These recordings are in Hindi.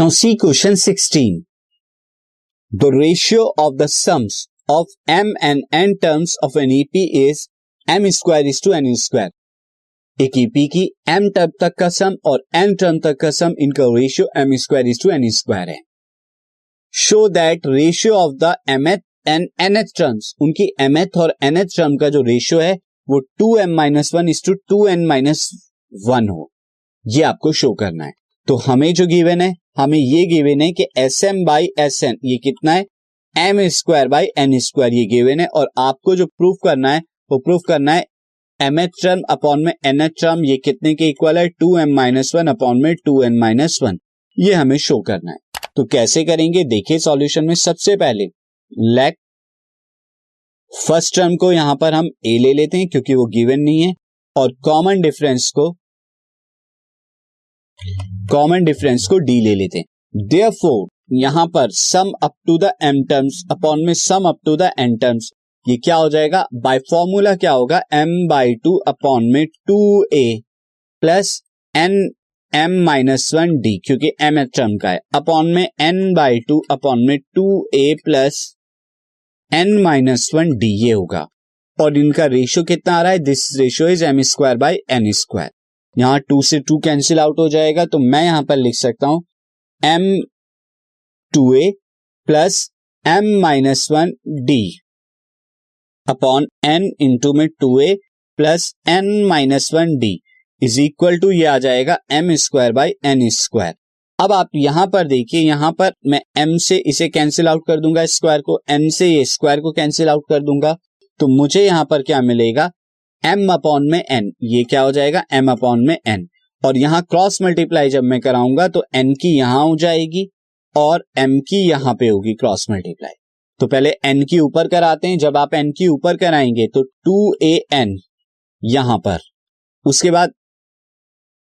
Now, see question 16. The ratio of the sums of m and n terms of an EP is m square is to n square. एक ईपी की एम टर्म तक का सम और एन टर्म तक का सम इनका ratio m square is to n square है show that ratio of the mth and nth terms उनकी mth और nth टर्म का जो रेशियो है, वो two m minus one is to two n minus one हो ये आपको शो करना है तो हमें जो गिवन है हमें ये गिवन है कि S m by S n ये कितना है? M square by n square ये गिवन है। और आपको जो प्रूफ करना है, वो प्रूफ करना है एम एच टर्म अपॉन में एन एच टर्म ये कितने के इक्वल है? Two m minus one upon में टू एन माइनस वन ये हमें शो करना है। तो कैसे करेंगे? देखिए सॉल्यूशन में सबसे पहले लेट फ़र्स्ट टर्म को यहाँ पर हम ए ले लेते हैं, क्योंकि वो गिवन नहीं है। और कॉमन डिफरेंस को कॉमन डिफरेंस को डी ले लेते हैं। देयर फोर यहाँ पर sum up to the m terms upon में sum up to the n terms ये क्या हो जाएगा? बाय फॉर्मूला क्या होगा? एम बाई टू अपॉन में two a plus n m minus one d क्योंकि एम एच टर्म का है। अपॉन में एन बाई टू अपॉन में two a plus n minus one d ये होगा। और इनका रेशियो कितना आ रहा है? This ratio is m square by n square यहाँ टू से टू कैंसिल आउट हो जाएगा तो मैं यहाँ पर लिख सकता हूँ m two a plus m minus one d upon n into में two a plus n minus one d is equal to ये आ जाएगा m square by n square अब आप यहाँ पर देखिए, यहाँ पर मैं एम से इसे कैंसिल आउट कर दूँगा स्क्वायर को एन से ये स्क्वायर को कैंसिल आउट कर दूँगा तो मुझे यहाँ पर क्या मिलेगा? एम अपॉन में एन ये क्या हो जाएगा? एम अपॉन में एन और यहाँ क्रॉस मल्टीप्लाई जब मैं कराऊँगा तो एन की यहाँ हो जाएगी और एम की यहाँ पे होगी क्रॉस मल्टीप्लाई तो पहले एन की ऊपर कराते हैं। जब आप एन की ऊपर कराएँगे तो टू ए एन यहाँ पर. उसके बाद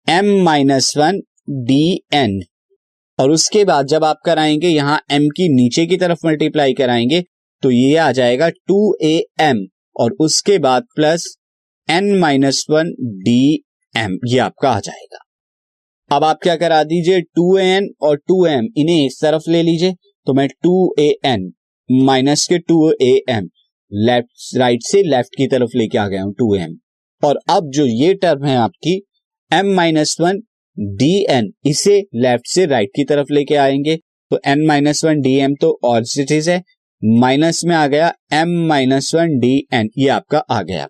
m minus one d n और उसके बाद जब आप कराएँगे, यहाँ एम की नीचे की तरफ़ मल्टीप्लाई कराएँगे तो ये आ जाएगा टू ए एम और उसके बाद plus n minus one d m ये आपका आ जाएगा। अब आप क्या करा दीजिए? टू एन और टू एम इन्हें इस तरफ़ ले लीजिए। तो मैं टू ए एन माइनस के two a m left right से लेफ़्ट की तरफ़ लेके आ गया हूँ टू एम और अब जो ये टर्म है आपकी m minus one d n इसे लेफ़्ट से राइट की तरफ़ लेके आएँगे। तो n minus one d m तो और चीज़ है। माइनस में आ गया m minus one d n ये आपका आ गया।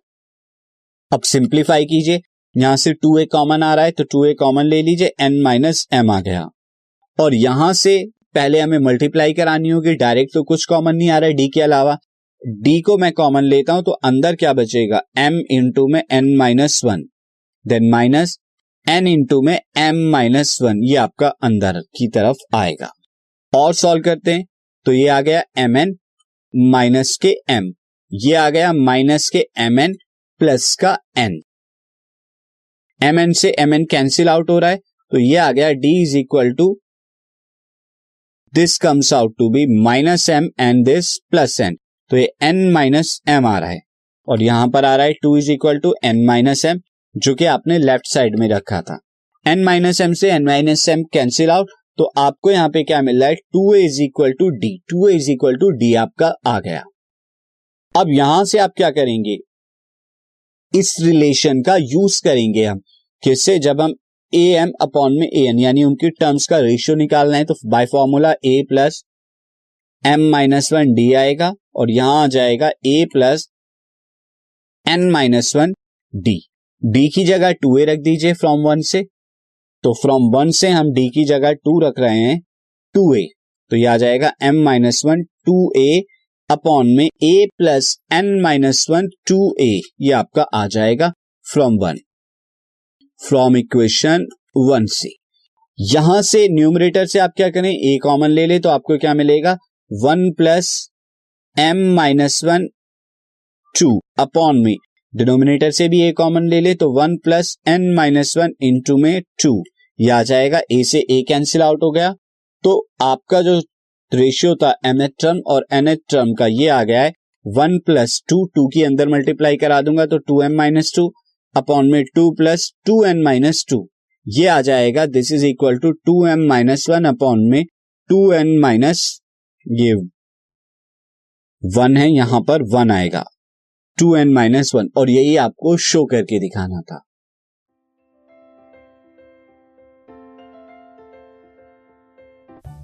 अब सिंप्लीफाई कीजिए। यहाँ से टू ए कॉमन आ रहा है तो टू ए कॉमन ले लीजिए एन माइनस एम आ गया। और यहाँ से पहले हमें मल्टीप्लाई करानी होगी डायरेक्ट तो कुछ कॉमन नहीं आ रहा है डी के अलावा। डी को मैं कॉमन लेता हूँ तो अंदर क्या बचेगा? एम इंटू में n minus one then minus n into में एम माइनस वन ये आपका अंदर की तरफ़ आएगा। और सॉल्व करते हैं तो ये आ गया एम एन माइनस के एम ये आ गया माइनस के एम एन प्लस का एन। एम एन से एम एन कैंसिल आउट हो रहा है तो ये आ गया d is equal to this comes out to be minus m and this plus n तो ये एन माइनस एम आ रहा है, और यहाँ पर आ रहा है two is equal to n minus m जो कि आपने लेफ़्ट साइड में रखा था। एन माइनस एम से n minus m cancel out तो आपको यहाँ पे क्या मिल रहा है? Two a is equal to d two a is equal to d आपका आ गया। अब यहाँ से आप क्या करेंगे? इस रिलेशन का यूज़ करेंगे हम। किससे जब हम ए एम अपॉन में ए एन यानी उनकी टर्म्स का रेशियो निकालना है तो by formula a plus m minus one d आएगा, और यहाँ आ जाएगा a plus n minus one d d की जगह टू ए रख दीजिए फ्रॉम वन से। तो फ्रॉम वन से हम डी की जगह टू रख रहे हैं टू ए। तो यह आ जाएगा m minus one two a upon में a plus n minus one two a ये आपका आ जाएगा from one from equation one से यहाँ से न्यूमरेटर से आप क्या करें? ए कॉमन ले ले तो आपको क्या मिलेगा? One plus m minus one two upon में डिनोमिनेटर से भी ए कॉमन ले ले तो one plus n minus one into में टू ये आ जाएगा ए से ए कैंसिल आउट हो गया। तो आपका जो रेशियो था एम एच टर्म और एन एच टर्म का ये आ गया है वन प्लस टू टू के अंदर मल्टीप्लाई करा दूँगा तो two m minus two upon में two plus two n minus two ये आ जाएगा this is equal to two m minus one upon में टू एन माइनस ये वन है, यहाँ पर वन आएगा टू एन माइनस वन और यही आपको शो करके दिखाना था।